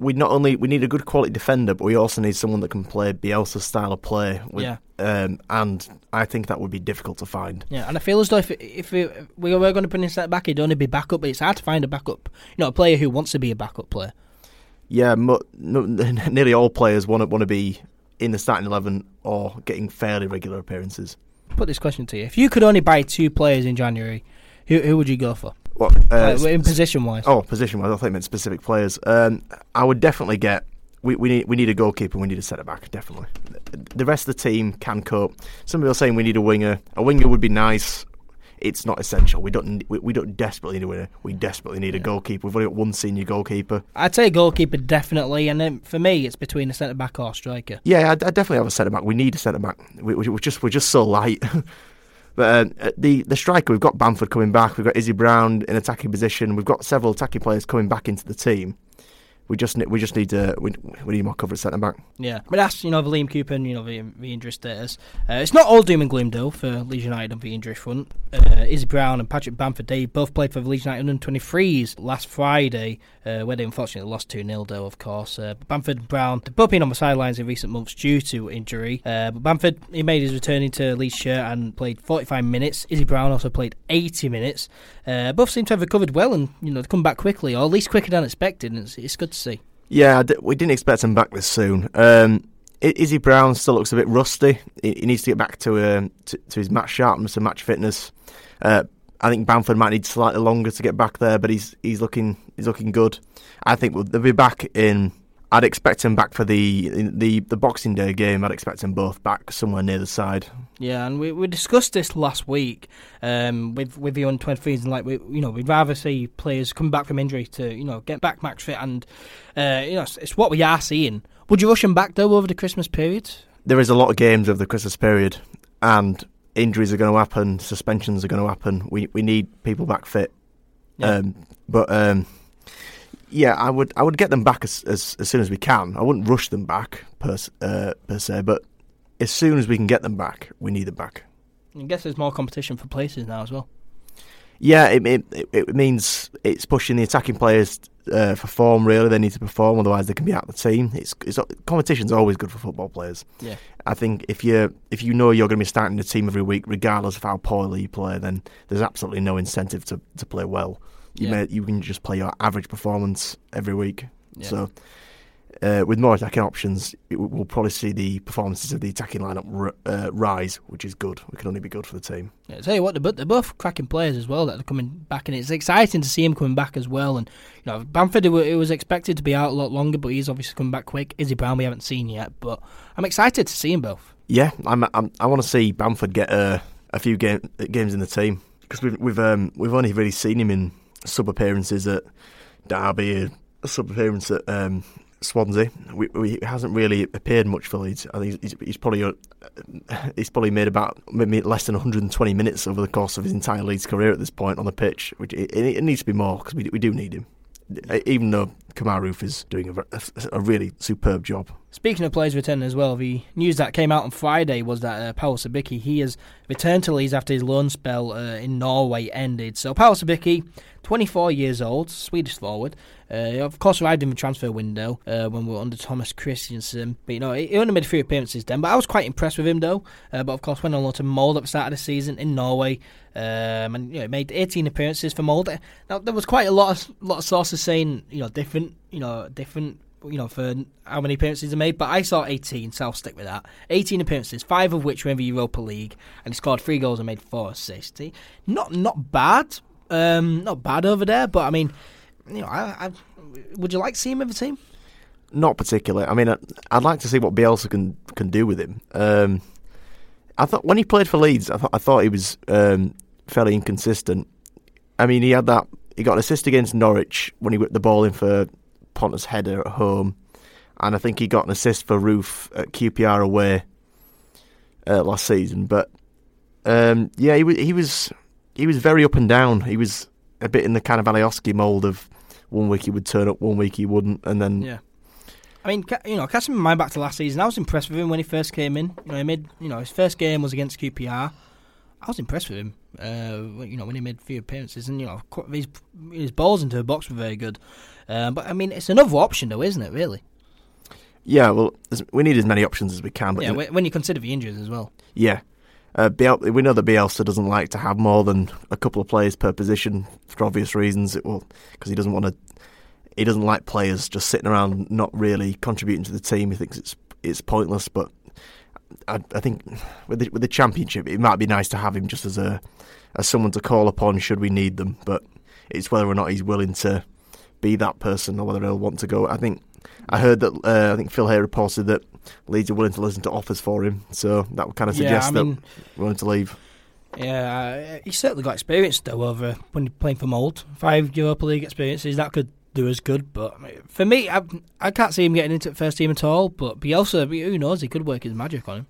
we not only we need a good quality defender, but we also need someone that can play Bielsa's style of play. With, yeah. Um, and I think that would be difficult to find. Yeah, and I feel as though if if we, we were going to put in set back, it'd only be backup. But it's hard to find a backup. You know, a player who wants to be a backup player. Yeah, mo- no, nearly all players want to want to be in the starting eleven or getting fairly regular appearances. Put this question to you: If you could only buy two players in January, who who would you go for? What uh, in position wise? Oh, position wise. I thought you meant specific players. Um, I would definitely get. We, we need we need a goalkeeper. We need a centre back. Definitely. The rest of the team can cope. Some people are saying we need a winger. A winger would be nice. It's not essential. We don't we, we don't desperately need a winner. We desperately need yeah. a goalkeeper. We've only got one senior goalkeeper. I'd say goalkeeper definitely, and then for me, it's between a centre back or striker. Yeah, I, I definitely have a centre back. We need a centre back. We, we, we're just we're just so light. But uh, the the striker, we've got Bamford coming back. We've got Izzy Brown in attacking position. We've got several attacking players coming back into the team. We just we just need to we, we need more cover at centre back. Yeah, but that's you know the Liam Cooper you know the, the injury status. Uh, it's not all doom and gloom though for Leeds United on the injury front. Uh, Izzy Brown and Patrick Bamford they both played for the Leeds United under 23s last Friday, uh, where they unfortunately lost 2 0 though. Of course, uh, Bamford and Brown they've both been on the sidelines in recent months due to injury. Uh, but Bamford he made his return into Leeds shirt and played 45 minutes. Izzy Brown also played 80 minutes. Uh, both seem to have recovered well and you know come back quickly, or at least quicker than expected. it's, it's good to see. Yeah, we didn't expect him back this soon. Um, Izzy Brown still looks a bit rusty. He, needs to get back to, um, to, to his match sharpness and match fitness. Uh, I think Bamford might need slightly longer to get back there, but he's he's looking he's looking good. I think they'll be back in I'd expect him back for the the the Boxing Day game. I'd expect them both back somewhere near the side. Yeah, and we, we discussed this last week um, with with the under 23s, and like we you know we'd rather see players come back from injury to you know get back match fit, and uh, you know it's, it's what we are seeing. Would you rush them back though over the Christmas period? There is a lot of games over the Christmas period, and injuries are going to happen, suspensions are going to happen. We we need people back fit, yeah. um, but. Um, yeah, I would I would get them back as, as, as soon as we can. I wouldn't rush them back per uh, per se, but as soon as we can get them back, we need them back. I guess there's more competition for places now as well. Yeah, it it, it means it's pushing the attacking players uh, for form. Really, they need to perform, otherwise they can be out of the team. It's, it's competition's always good for football players. Yeah, I think if you if you know you're going to be starting the team every week, regardless of how poorly you play, then there's absolutely no incentive to to play well. You yeah. may, you can just play your average performance every week. Yeah. So uh, with more attacking options, we'll probably see the performances of the attacking lineup r- uh, rise, which is good. We can only be good for the team. Yeah, tell you what, they're, they're both cracking players as well that are coming back, and it's exciting to see him coming back as well. And you know, Bamford, it, it was expected to be out a lot longer, but he's obviously come back quick. Izzy Brown, we haven't seen yet, but I'm excited to see him both. Yeah, I'm, I'm, i want to see Bamford get uh, a few game, games in the team because we've we've um, we've only really seen him in sub appearances at Derby, a sub appearance at um, Swansea. We, we, he hasn't really appeared much for Leeds. I think he's, he's probably uh, he's probably made about maybe less than 120 minutes over the course of his entire Leeds career at this point on the pitch. Which it, it needs to be more because we we do need him. Even though Kemar Roofe is doing a, a, really superb job. Speaking of players returning as well, the news that came out on Friday was that uh, Pawel Cibicki he has returned to Leeds after his loan spell uh, in Norway ended. So Pawel Cibicki 24 years old, Swedish forward. Uh, of course, we arrived in the transfer window uh, when we were under Thomas Christiansen. But, you know, he only made few appearances then. But I was quite impressed with him, though. Uh, but, of course, went on loan to Molde at the start of the season in Norway. Um, and, you know, made 18 appearances for Molde. Now, there was quite a lot of, lot of sources saying, you know, different, you know, different you know, for how many appearances he made, but I saw 18, so I'll stick with that. 18 appearances, five of which were in the Europa League, and he scored three goals and made four assists. Not not bad, um, not bad over there, but I mean, you know, I, I, would you like to see him in the team? Not particularly. I mean, I, I'd like to see what Bielsa can can do with him. Um, I thought when he played for Leeds, I thought I thought he was um, fairly inconsistent. I mean, he had that. He got an assist against Norwich when he whipped the ball in for Pontus header at home, and I think he got an assist for Roofe at QPR away uh, last season. But um, yeah, he was he was he was very up and down. He was a bit in the kind of Alioski mould of one week he would turn up, one week he wouldn't, and then yeah. I mean, you know, casting my mind back to last season, I was impressed with him when he first came in. You know, he made, you know, his first game was against QPR. I was impressed with him. Uh, you know, when he made a few appearances, and you know, his his balls into the box were very good. Uh, but I mean, it's another option, though, isn't it? Really? Yeah. Well, we need as many options as we can. But yeah, when you consider the injuries as well. Yeah. Uh, Biel- we know that Bielsa doesn't like to have more than a couple of players per position for obvious reasons. It will because he doesn't want to. He doesn't like players just sitting around not really contributing to the team. He thinks it's it's pointless. But I, I think with the, with the championship, it might be nice to have him just as a as someone to call upon should we need them. But it's whether or not he's willing to be that person or whether he'll want to go. I think I heard that uh, I think Phil Hay reported that Leeds are willing to listen to offers for him, so that would kind of suggest yeah, I mean, that willing to leave. Yeah, uh, he's certainly got experience though over when playing for Molde. Five Europa League experiences that could do us good, but for me, I, I can't see him getting into the first team at all. But Bielsa, who knows? He could work his magic on him.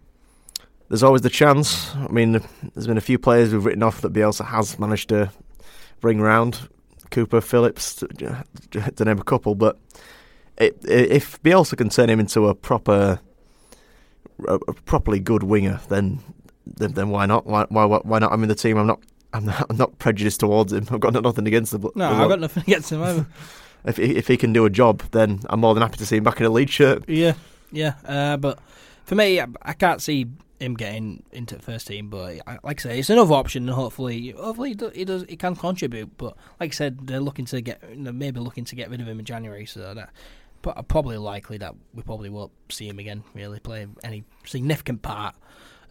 There's always the chance. I mean, there's been a few players we've written off that Bielsa has managed to bring round. Cooper, Phillips, to, to name a couple, but it, if Bielsa can turn him into a proper, a, properly good winger, then, then then, why not? Why, why why not? I'm in the team. I'm not. I'm not, I'm not prejudiced towards him. I've got nothing against him. But no, I've got nothing against him either. if if he can do a job, then I'm more than happy to see him back in a lead shirt. Yeah, yeah. Uh, but for me, I, I can't see him getting into the first team. But like I say, it's another option, and hopefully, hopefully he does, he can contribute. But like I said, they're looking to get, maybe looking to get rid of him in January, so that probably likely that we probably won't see him again really play any significant part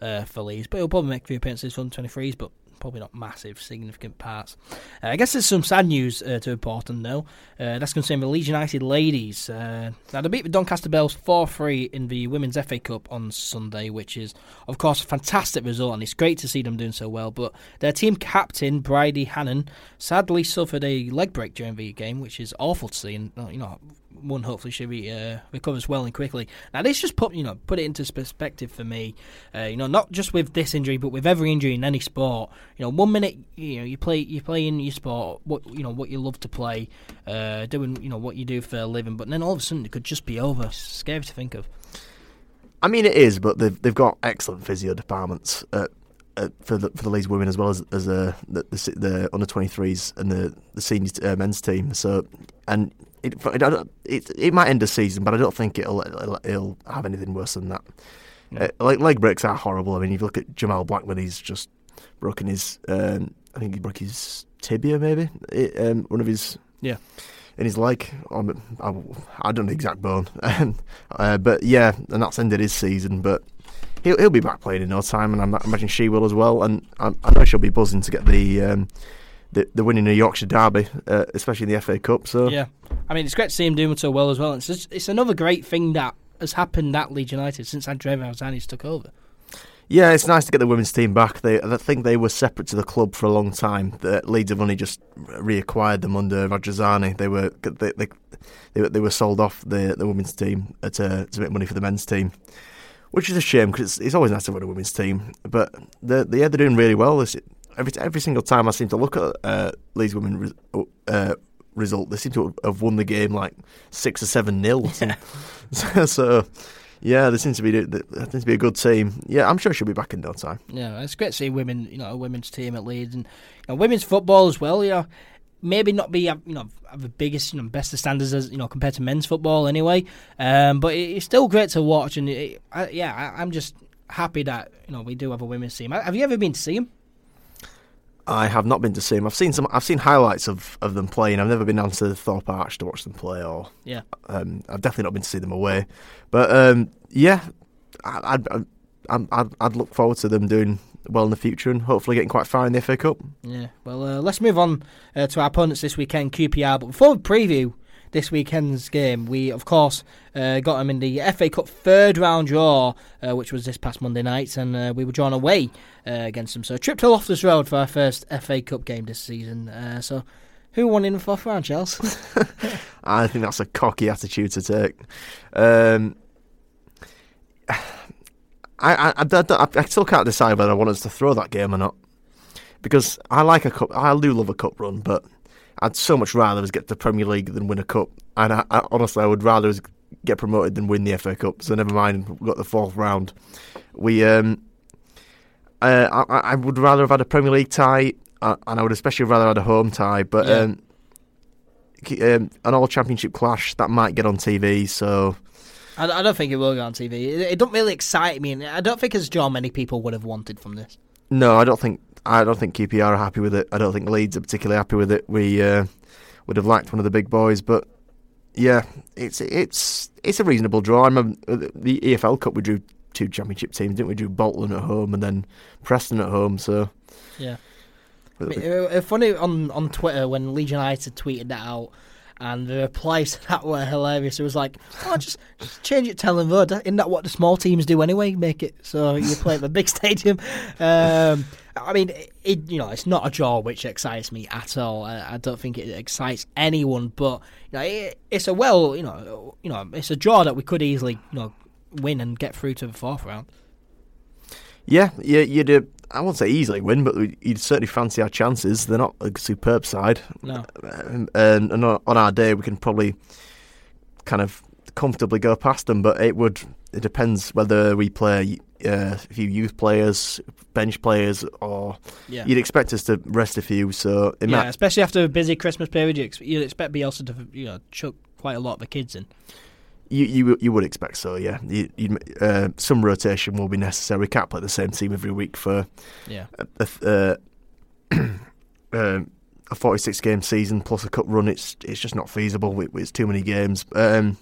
uh, for Leeds. But he'll probably make a few appearances for the 23s, but probably not massive, significant parts. Uh, I guess there's some sad news uh, to report on though. Uh, that's concerning the Leeds United ladies. Uh, now they beat the Doncaster Belles 4-3 in the Women's FA Cup on Sunday, which is of course a fantastic result, and it's great to see them doing so well. But their team captain Bridie Hannon sadly suffered a leg break during the game, which is awful to see, and you know one hopefully should be uh, recovers well and quickly. Now this just put you know put it into perspective for me. Uh, you know, not just with this injury, but with every injury in any sport. You know, one minute you know you play you play in your sport what you know what you love to play, uh, doing you know what you do for a living, but then all of a sudden it could just be over. It's scary to think of. I mean, it is, but they've they've got excellent physio departments at, at, for the for the Leeds women as well as as uh, the, the, the under twenty threes and the the senior uh, men's team. So and it, it, it might end the season, but I don't think it'll it'll, it'll have anything worse than that. Uh, like leg breaks are horrible. I mean, if you look at Jamal Blackman, he's just broken his. Um, I think he broke his tibia, maybe it, um, one of his. Yeah. In his leg, um, I, I don't know the exact bone, uh, but yeah, and that's ended his season. But he'll he'll be back playing in no time, and I imagine she will as well. And I, I know she'll be buzzing to get the um, the, the winning the Yorkshire Derby, uh, especially in the FA Cup. So yeah, I mean it's great to see him doing so well as well. It's just, it's another great thing that has happened at Leeds United since Andrea Radrizzani took over. Yeah, it's nice to get the women's team back. They, I think they were separate to the club for a long time. The Leeds have only just reacquired them under Radrizzani. They were they, they, they, were, they were sold off the the women's team to, to make money for the men's team, which is a shame because it's, it's always nice to win a women's team. But they're, yeah, they're doing really well. This, every every single time I seem to look at uh, Leeds women re- uh, result, they seem to have won the game like six or seven nil. so, so, yeah, there seems to be there seems to be a good team. Yeah, I'm sure she'll be back in no time. Yeah, it's great to see women, you know, a women's team at Leeds and you know, women's football as well. You know, maybe not be you know have the biggest you know best of standards as you know compared to men's football anyway. Um, but it's still great to watch, and it, I, yeah, I, am just happy that you know we do have a women's team. Have you ever been to see them? I have not been to see them. I've seen some. I've seen highlights of, of them playing. I've never been down to Thorpe Arch to watch them play, or Yeah. um, I've definitely not been to see them away. But um, yeah, I- I'd, I'd, I'd, I'd, I'd look forward to them doing well in the future and hopefully getting quite far in the FA Cup. Yeah. Well, uh, let's move on uh, to our opponents this weekend, QPR. But before we preview this weekend's game, we of course uh, got them in the FA Cup third round draw, uh, which was this past Monday night, and uh, we were drawn away uh, against them. So trip to Loftus Road for our first FA Cup game this season. Uh, so. Who won in the fourth round, Chelsea? I think that's a cocky attitude to take. Um, I, I, I, I, I still can't decide whether I want us to throw that game or not because I like a cup. I do love a cup run, but I'd so much rather us get the Premier League than win a cup. And I, I, honestly, I would rather us get promoted than win the FA Cup. So never mind, got the fourth round. We, um, uh, I, I would rather have had a Premier League tie, uh, and I would especially rather had a home tie. But Yeah. um, um, an all championship clash that might get on TV. So I, I don't think it will go on TV. It, it don't really excite me, and I don't think as draw many people would have wanted from this. no, I don't think I don't think QPR are happy with it. I don't think Leeds are particularly happy with it. We uh, would have liked one of the big boys, but yeah, it's it's it's a reasonable draw. I remember the EFL Cup we drew two championship teams, didn't we? Drew Bolton at home and then Preston at home. So Yeah. I mean, uh, uh, funny on on Twitter when Legion United tweeted that out, and the replies to that were hilarious. It was like, "Oh, just, just change it to Elland Road. Isn't that what the small teams do anyway? Make it so you play at the big stadium." Um, I mean, it, you know, it's not a draw which excites me at all. I, I don't think it excites anyone, but you know, it, it's a well, you know, you know, it's a draw that we could easily, you know, win and get through to the fourth round. yeah, yeah, you'd uh, I won't say easily win, but you'd certainly fancy our chances. They're not a superb side. No. Um, and, and on on our day, we can probably kind of comfortably go past them. But it would it depends whether we play uh, a few youth players, bench players, or Yeah. you'd expect us to rest a few. So it Yeah, might, especially after a busy Christmas period, you ex- you'd expect Bielsa to you know chuck quite a lot of the kids in. you you you would expect so. Yeah, you, you'd, uh, some rotation will be necessary. We can't play the same team every week for Yeah, a, a, uh, um, a 46 game season plus a cup run. It's it's just not feasible. It, it's too many games. Um,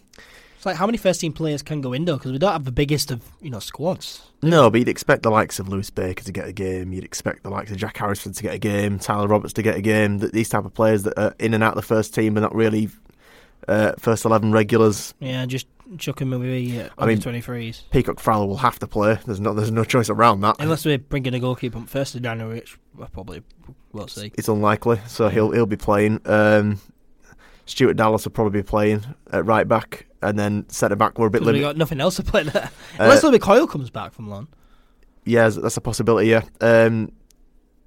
it's like how many first team players can go in though? Because we don't have the biggest of you know squads. No, but you'd expect the likes of Lewis Baker to get a game. You'd expect the likes of Jack Harrison to get a game, Tyler Roberts to get a game. That these type of players that are in and out of the first team are not really uh, first eleven regulars. Yeah, just chuck him away uh, I mean- twenty threes. Peacock-Farrell will have to play. There's no there's no choice around that. Unless we're bringing a goalkeeper on first of January, which I probably will see. It's unlikely, so he'll he'll be playing. Um, Stuart Dallas will probably be playing at right back, and then centre back. We're a bit limited. we got nothing else to play there. Uh, Unless Lewie Coyle comes back from loan. Yeah, that's a possibility. Yeah, um,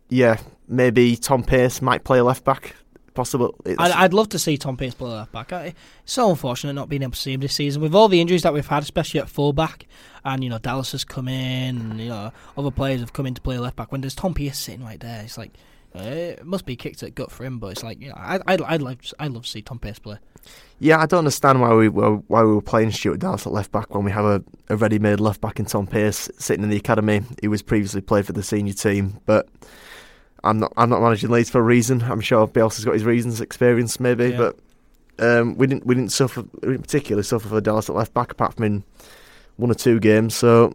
yeah, maybe Tom Pearce might play left back. Possible. It's- I'd, I'd love to see Tom Pearce play left back. It's so unfortunate not being able to see him this season with all the injuries that we've had, especially at full back. And you know Dallas has come in, and you know other players have come in to play left back. When there's Tom Pearce sitting right there, it's like uh, it must be kicked at gut for him. But it's like you know I, I'd I'd like I'd love to see Tom Pearce play. Yeah, I don't understand why we were why we were playing Stuart Dallas at left back when we have a, a ready-made left back in Tom Pearce sitting in the academy. He was previously played for the senior team, but I'm not I'm not managing Leeds for a reason. I'm sure Bielsa's got his reasons, experience maybe, Yeah. but um, we didn't we didn't suffer we didn't particularly suffer for Dallas at left back apart from in one or two games. So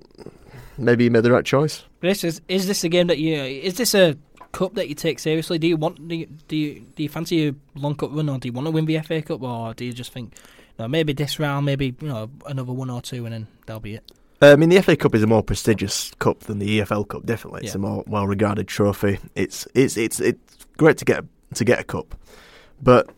maybe he made the right choice. This is is this a game that you is this a cup that you take seriously? Do you want do you do you, do you fancy a long cup run, or do you want to win the FA Cup, or do you just think, no, maybe this round, maybe you know another one or two, and then that'll be it. Uh, I mean, the FA Cup is a more prestigious cup than the EFL Cup. Definitely, it's Yeah. a more well-regarded trophy. It's it's it's it's great to get to get a cup, but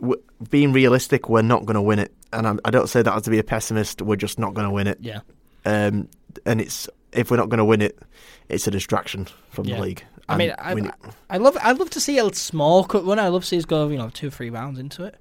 w- being realistic, we're not going to win it. And I, I don't say that to be a pessimist. We're just not going to win it. Yeah, Um, and it's if we're not going to win it, it's a distraction from Yeah. the league. I mean, I, ne- I love I'd love to see a small cup run. I'd love to see us go, you know, two or three rounds into it.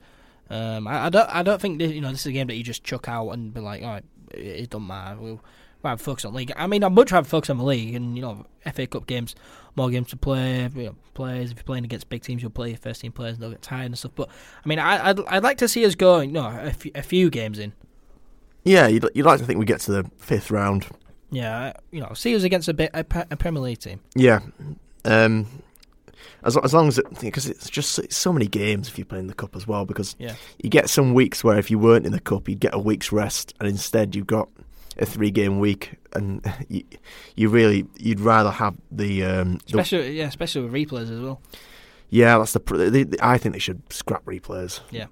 Um, I, I don't I don't think this, you know this is a game that you just chuck out and be like, all right, it, it don't matter. We'll rather focus on league. I mean, I'd much rather focus on the league and you know FA Cup games, more games to play. You know, players if you're playing against big teams, you'll play your first team players and they'll get tired and stuff. But I mean, I, I'd I'd like to see us going, you know, a few, games in. yeah, you'd, you'd like to think we get to the fifth round. Yeah, you know, see us against a bit a, a Premier League team. Yeah. Um, as as long as it because it's just it's so many games if you play in the cup as well. Because Yeah. you get some weeks where if you weren't in the cup, you'd get a week's rest, and instead you've got a three game week, and you, you really you'd rather have the, um, the yeah, especially with replays as well. yeah that's the, pr- they, they- I think they should scrap replays. Yeah.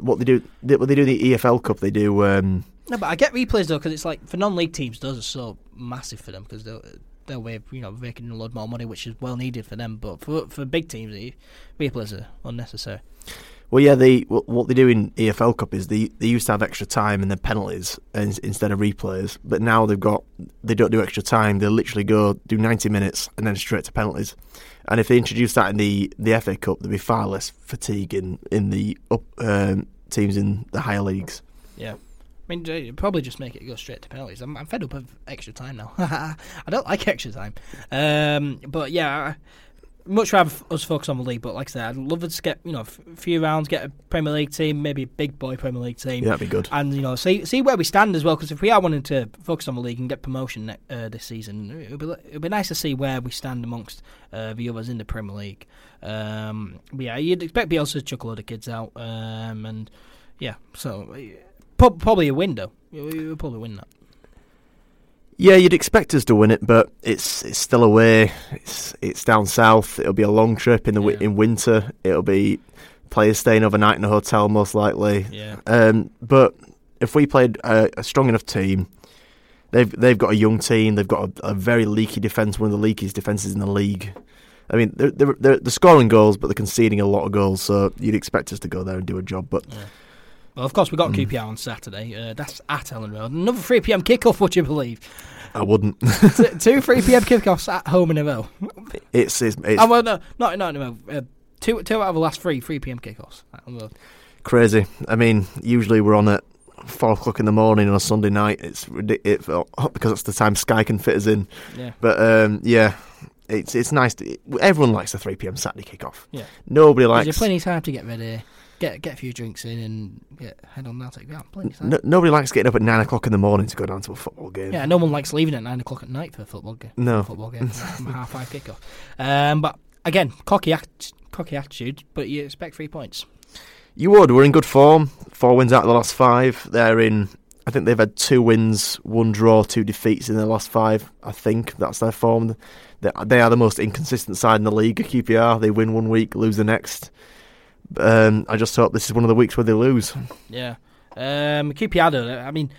What they do they, what they do in the EFL Cup they do um, No, but I get replays though because it's like for non-league teams, those are so massive for them because they'll they'll you know making a lot more money, which is well needed for them. But for for big teams, replays are unnecessary. Well, yeah, they what, what they do in EFL Cup is they they used to have extra time and then penalties instead of replays, but now they've got they don't do extra time. They literally go do ninety minutes and then straight to penalties. And if they introduce that in the the FA Cup, there'd be far less fatigue in in the up um, teams in the higher leagues. Yeah. I mean, probably just make it go straight to penalties. I'm, I'm fed up of extra time now. I don't like extra time. Um, but yeah, I- much rather f- us focus on the league. But like I said, I'd love to get you know f- a few rounds, get a Premier League team, maybe a big boy Premier League team. Yeah, that'd be good. and you know see see where we stand as well. Because if we are wanting to focus on the league and get promotion ne- uh, this season, it would be it would be nice to see where we stand amongst uh, the others in the Premier League. Um, but yeah, you'd expect Bielsa to chuck a load of kids out, um, and yeah, so probably a win though. We we would probably win that. Yeah, you'd expect us to win it, but it's it's still away. It's it's down south. It'll be a long trip in the Yeah. in winter. It'll be players staying overnight in a hotel most likely. Yeah, Um, but if we played a, a strong enough team, they've they've got a young team. They've got a, a very leaky defense, one of the leakiest defenses in the league. I mean, they're, they're, they're, they're scoring goals, but they're conceding a lot of goals. So you'd expect us to go there and do a job. But yeah. Well, of course we got Mm. QPR on Saturday. Uh, that's at Elland Road. Another 3 p.m. kickoff. Would you believe? I wouldn't. T- two 3 p.m. kickoffs at home in a row. it's it's, it's oh well, no, not not in a row. Uh, two two out of the last three 3 p.m. kickoffs. at crazy. I mean, usually we're on at four o'clock in the morning on a Sunday night. It's ridiculous because that's the time Sky can fit us in. Yeah. But um, yeah, it's it's nice. To, everyone likes the three pm Saturday kickoff. Yeah. Nobody likes you plenty of time to get ready, get get a few drinks in, and get head on now. Take out plenty of time. no, nobody likes getting up at nine o'clock in the morning to go down to a football game. Yeah, no one likes leaving at nine o'clock at night for a football game. No. football game, from half five kickoff. Um, but again, cocky act, cocky attitude, but you expect three points. You would. We're in good form. Four wins out of the last five. They're in. I think they've had two wins, one draw, two defeats in their last five. I think that's their form. They, they are the most inconsistent side in the league. QPR. They win one week, lose the next. Um, I just hope this is one of the weeks where they lose. Yeah. Um, though, I mean,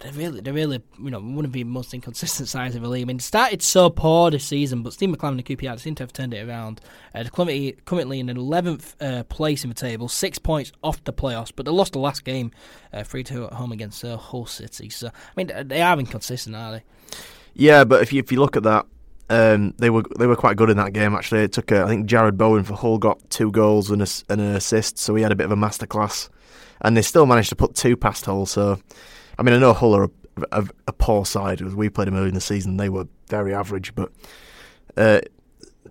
they're really, they're really, you know, one of the most inconsistent sides of the league. I mean, started so poor this season, but Steve McClaren and QPR seem to have turned it around. Uh, they're currently, currently in 11th uh, place in the table, six points off the playoffs, but they lost the last game, uh, 3 2 at home against uh, Hull City. So, I mean, they are inconsistent, are they? Yeah, but if you if you look at that, um, they were they were quite good in that game. Actually, it took uh, I think Jarrod Bowen for Hull got two goals and, a, and an assist, so he had a bit of a masterclass, and they still managed to put two past Hull. So, I mean, I know Hull are a, a, a poor side. We played them early in the season, they were very average, but uh,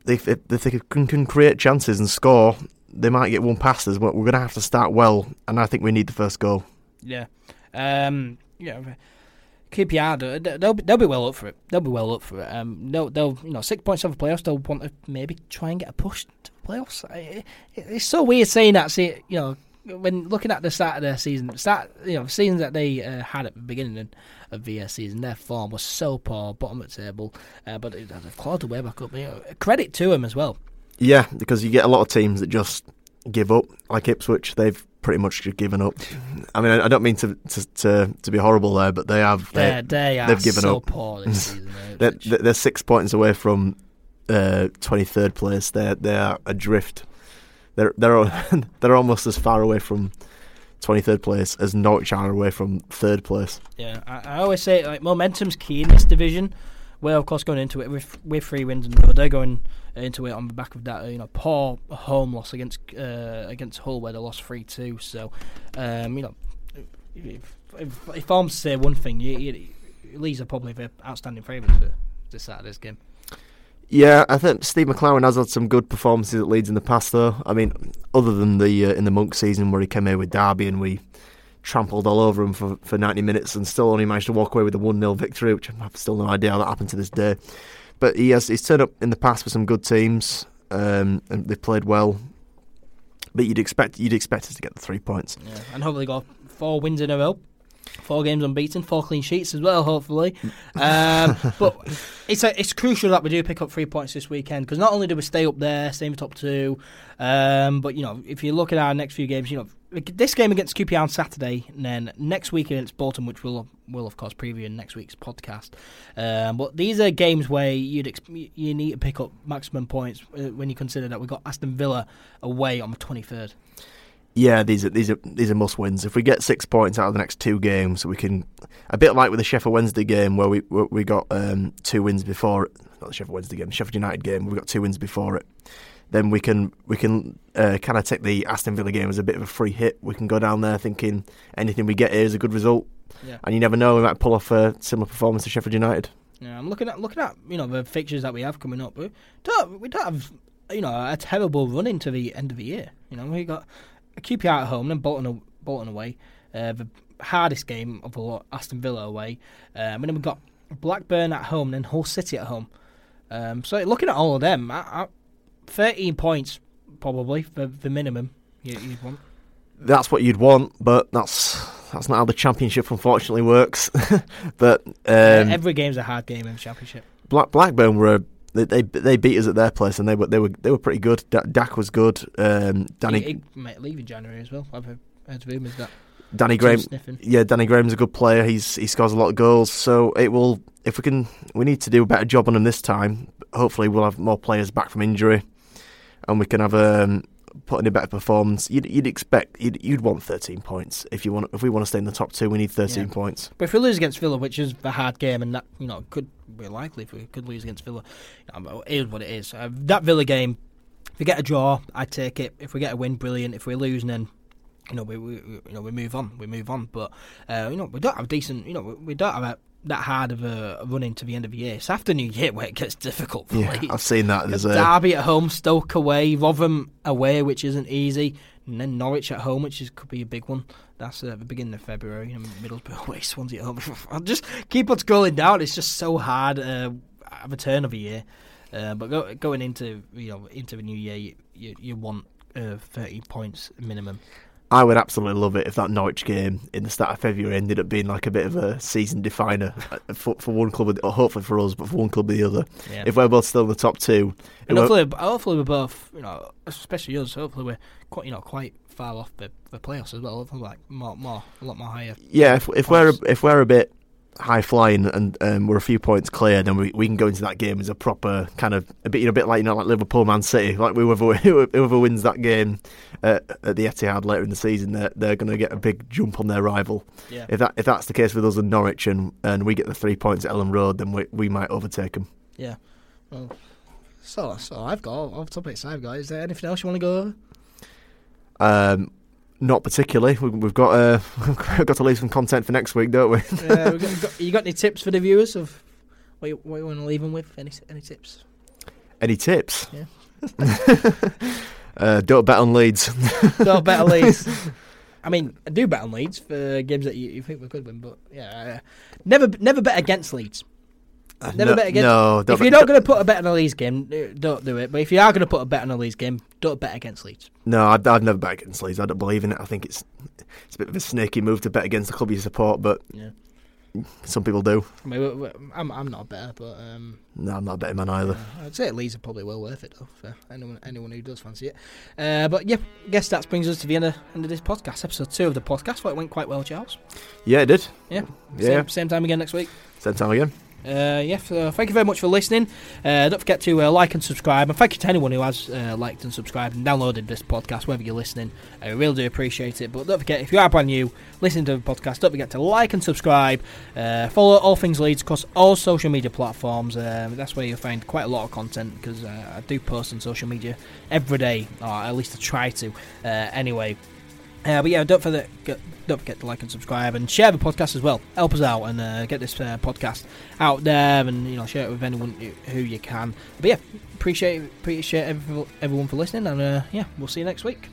they, if, if they can, can create chances and score, they might get one past us. But we're going to have to start well, and I think we need the first goal. Yeah. Um, yeah. QPR, they'll- they'll be, they'll be well up for it. They'll be well up for it. Um, they'll, they'll, you know, six points off the playoffs. They'll want to maybe try and get a push to the playoffs. I- it- It's so weird saying that. See, you know, when looking at the start of their season, start, you know, the seasons that they uh, had at the beginning of the uh, season, their form was so poor, bottom of the table. Uh, but it, they've clawed their way back up. You know, credit to them as well. Yeah, because you get a lot of teams that just give up, like Ipswich. They've pretty much given up. I mean, I, don't mean to, to to to be horrible there, but they have. They, They, they are they've given so up. poor this season. uh, they're, they're six points away from uh twenty third place. They they are adrift. They're they're they're almost as far away from twenty third place as Norwich are away from third place. Yeah, I, I always say like momentum's key in this division. We're of course going into it with with three wins, and they're going into it on the back of that you know poor home loss against uh, against Hull where they lost three two. So, um, you know, if, if, if I'm to say one thing, you, you, Leeds are probably the outstanding favourites for this Saturday's game. Yeah, I think Steve McClaren has had some good performances at Leeds in the past, though. I mean, other than the uh, in the Monk season where he came here with Derby and we trampled all over him for, for 90 minutes and still only managed to walk away with a 1 0 victory, which I've still no idea how that happened to this day. But he has he's turned up in the past for some good teams. um, and they've played well. But you'd expect you'd expect us to get the three points. Yeah, and hopefully got four wins in a row. Four games unbeaten, four clean sheets as well, hopefully. Um, but it's a, it's crucial that we do pick up three points this weekend because not only do we stay up there, stay in the top two, um, but you know if you look at our next few games, you know this game against QPR on Saturday, and then next week against Bolton, which we'll will of course preview in next week's podcast. Um, but these are games where you'd you need to pick up maximum points uh, when you consider that we've got Aston Villa away on the twenty third. Yeah, these are these are these are must wins. If we get six points out of the next two games, we can a bit like with the Sheffield Wednesday game where we we got um, two wins before it. Not the Sheffield Wednesday game, the Sheffield United game. We got two wins before it. Then we can we can uh, kind of take the Aston Villa game as a bit of a free hit. We can go down there thinking anything we get here is a good result, Yeah. and you never know we might pull off a similar performance to Sheffield United. Yeah, I'm looking at looking at you know the fixtures that we have coming up. We don't we don't have you know a terrible run into the end of the year. You know we got a QPR at home, then Bolton Bolton away. Uh, the hardest game of the lot, Aston Villa away, um, and then we've got Blackburn at home, then Hull City at home. Um, so looking at all of them, I, I, 13 points probably for the minimum you, you'd want. That's what you'd want, but that's that's not how the championship unfortunately works. but um, Every game's a hard game in the championship. Black, Blackburn were they, they they beat us at their place and they were they were they were pretty good. Da- Dack was good. Um, Danny He, he might leave in January as well. I've heard, heard rumours that. Danny Graham Sniffing. yeah Danny Graham's a good player. He's he scores a lot of goals. So it will if we can we need to do a better job on him this time. Hopefully we'll have more players back from injury, and we can have um put in a better performance. You'd, you'd expect you'd, you'd want 13 points if you want if we want to stay in the top two. We need 13 Yeah. points. But if we lose against Villa, which is a hard game, and that you know could be likely if we could lose against Villa, you know, it is what it is. Uh, that Villa game, if we get a draw, I take it. If we get a win, brilliant. If we lose, then you know we, we we- you know we move on. We move on. But uh, you know we don't have decent. You know we, we don't have a, that hard of a run into the end of the year. It's after New Year where it gets difficult for Yeah, Leeds. I've seen that. There's a Derby at home, Stoke away, Rotherham away, which isn't easy, and then Norwich at home, which is, could be a big one. That's uh, the beginning of February, and Middlesbrough away, Swansea at home. I'll just keep on scrolling down. It's just so hard uh, at the turn of a year. Uh, but go, going into you know into the new year, you you, you want uh, thirty points minimum. I would absolutely love it if that Norwich game in the start of February ended up being like a bit of a season definer uh, for, for one club, or hopefully for us, but for one club or the other. Yeah. If we're both still in the top two, and hopefully, hopefully we're both, you know, especially us. Hopefully we're quite, you know, quite far off the, the playoffs as well. Hopefully, like more, more, a lot more higher. yeah, if, if we're if we're a bit high flying and um, we're a few points clear, then we, we can go into that game as a proper kind of a bit you know a bit like you know like Liverpool Man City, like whoever whoever wins that game uh, at the Etihad later in the season, they're they're going to get a big jump on their rival. Yeah. If that if that's the case with us and Norwich and, and we get the three points at Elland Road, then we we might overtake them. Yeah. Well, so so I've got off topics I've got. Is there anything else you want to go over? Um, not particularly. We, we've got uh, we've got to leave some content for next week, don't we? uh, we got, you, got, you got any tips for the viewers of what you, what you want to leave them with? Any any tips? Any tips? Yeah. uh, don't bet on Leeds. Don't bet on Leeds. I mean, I do bet on Leeds for games that you, you think we could win, but yeah, uh, never never bet against Leeds. Never no, bet against- No, don't if you're not going to put a bet on a Leeds game, uh, don't do it. But if you are going to put a bet on a Leeds game, don't bet against Leeds. No, I'd, I'd never bet against Leeds. I don't believe in it. I think it's it's a bit of a snaky move to bet against the club you support, but Yeah. some people do. I mean, I'm I'm not a better, but um, No, I'm not a betting man either. Uh, I'd say Leeds are probably well worth it though for anyone anyone who does fancy it. Uh, but yeah, I guess that brings us to the end of, end of this podcast, episode two of the podcast. Thought it went quite well, Charles. Yeah, it did. Yeah, Yeah. Same, same time again next week. Same time again. Uh, yeah, so thank you very much for listening. Uh, don't forget to uh, like and subscribe, and thank you to anyone who has uh, liked and subscribed and downloaded this podcast, whether you're listening. I really do appreciate it. But don't forget, if you are brand new listening to the podcast, don't forget to like and subscribe. Uh, follow all things Leeds across all social media platforms. Um, that's where you'll find quite a lot of content because uh, I do post on social media every day, or at least I try to. Uh, anyway. Uh, but yeah, don't forget, don't forget to like and subscribe and share the podcast as well. Help us out and uh, get this uh, podcast out there, and you know share it with anyone who- you can. But yeah, appreciate appreciate everyone everyone for listening, and uh, yeah, we'll see you next week.